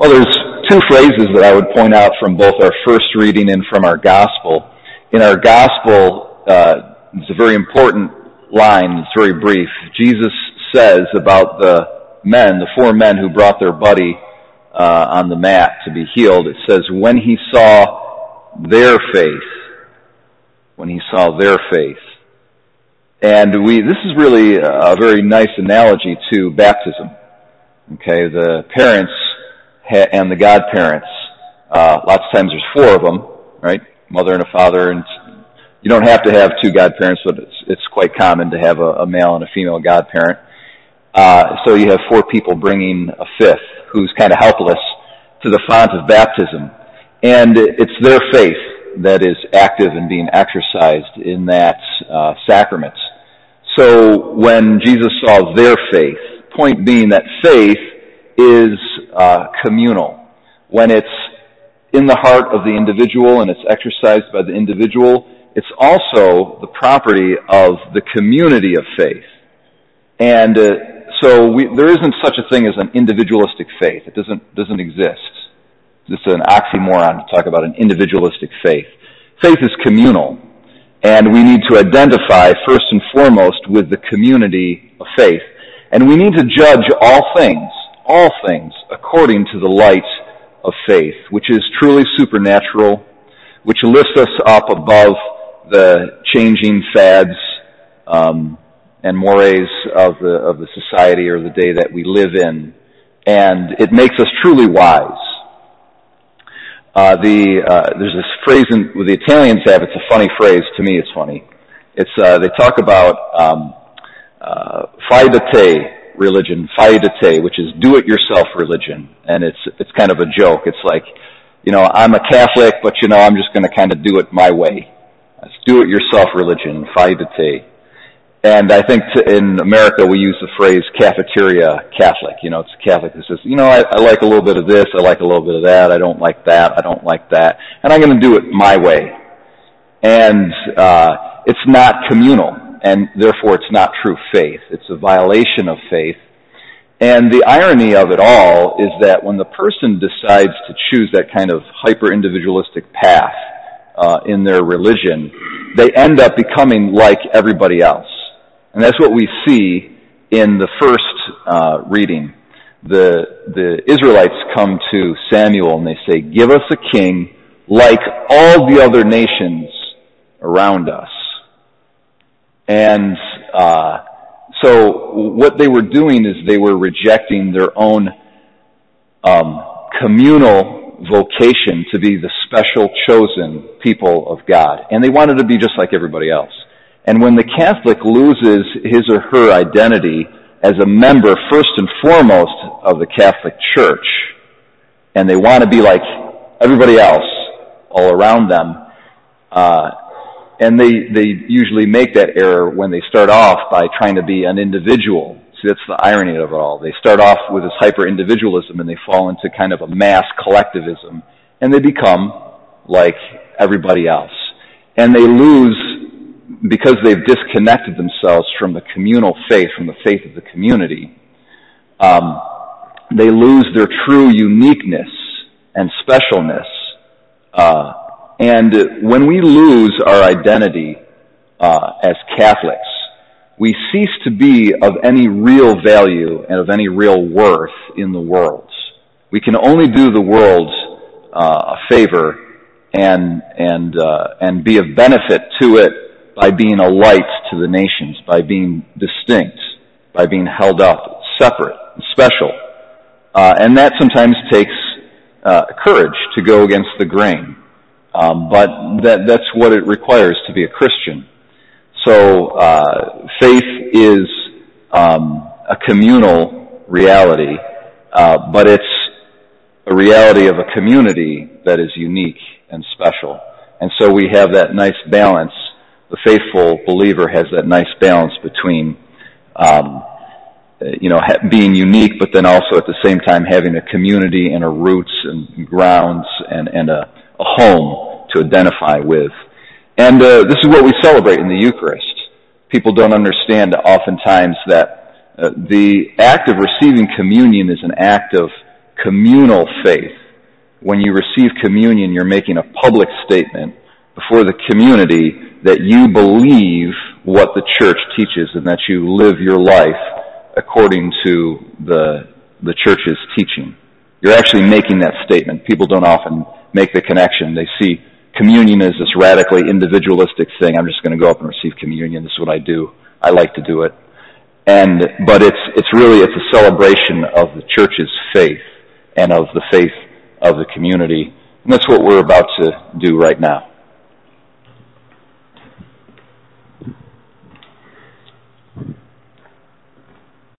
Well, there's two phrases that I would point out from both our first reading and from our gospel. In our gospel, uh, it's a very important line. It's very brief. Jesus says about the men, the four men who brought their buddy uh, on the mat to be healed. It says, when he saw their faith, when he saw their faith. And we, this is really a very nice analogy to baptism. Okay, the parents and the godparents, uh, lots of times there's four of them, right? Mother and a father, and you don't have to have two godparents, but it's, it's quite common to have a, a male and a female godparent. Uh, so you have four people bringing a fifth who's kind of helpless to the font of baptism. And it's their faith that is active and being exercised in that uh, sacrament. So when Jesus saw their faith, point being that faith is uh, communal. When it's in the heart of the individual and it's exercised by the individual, it's also the property of the community of faith. And uh, so we, there isn't such a thing as an individualistic faith. It doesn't doesn't exist. It's an oxymoron to talk about an individualistic faith. Faith is communal. And we need to identify first and foremost with the community of faith. And we need to judge all things, all things, according to the light of faith, which is truly supernatural, which lifts us up above the changing fads um, and mores of the of the society or the day that we live in, and it makes us truly wise. Uh, the uh, there's this phrase in, the Italians have. It's a funny phrase to me. It's funny. It's uh, they talk about um, uh, te religion, fai which is do it yourself religion, and it's it's kind of a joke. It's like, you know, I'm a Catholic, but you know, I'm just going to kind of do it my way. It's do it yourself religion, fai. And I think to, in America we use the phrase cafeteria Catholic. You know, it's a Catholic that says, you know, I, I like a little bit of this, I like a little bit of that, I don't like that, I don't like that, and I'm going to do it my way. And uh, it's not communal, and therefore it's not true faith. It's a violation of faith. And the irony of it all is that when the person decides to choose that kind of hyper-individualistic path uh, in their religion, they end up becoming like everybody else and that's what we see in the first uh, reading. The, the Israelites come to Samuel and they say, give us a king like all the other nations around us. And uh, so what they were doing is they were rejecting their own um, communal vocation to be the special chosen people of God. And they wanted to be just like everybody else. And when the Catholic loses his or her identity as a member, first and foremost, of the Catholic Church, and they want to be like everybody else all around them, uh, and they, they usually make that error when they start off by trying to be an individual. See, that's the irony of it all. They start off with this hyper-individualism and they fall into kind of a mass collectivism, and they become like everybody else. And they lose because they've disconnected themselves from the communal faith, from the faith of the community, um, they lose their true uniqueness and specialness. Uh, and when we lose our identity uh, as Catholics, we cease to be of any real value and of any real worth in the world. We can only do the world uh, a favor and and uh, and be of benefit to it by being a light to the nations, by being distinct, by being held up separate, special. Uh, and that sometimes takes uh, courage to go against the grain. Um, but that, that's what it requires to be a Christian. So uh, faith is um, a communal reality, uh, but it's a reality of a community that is unique and special. And so we have that nice balance the faithful believer has that nice balance between, um, you know, being unique, but then also at the same time having a community and a roots and grounds and, and a, a home to identify with. And uh, this is what we celebrate in the Eucharist. People don't understand oftentimes that uh, the act of receiving communion is an act of communal faith. When you receive communion, you're making a public statement before the community that you believe what the church teaches and that you live your life according to the, the church's teaching. You're actually making that statement. People don't often make the connection. They see communion as this radically individualistic thing. I'm just going to go up and receive communion. This is what I do. I like to do it. And, but it's, it's really, it's a celebration of the church's faith and of the faith of the community. And that's what we're about to do right now.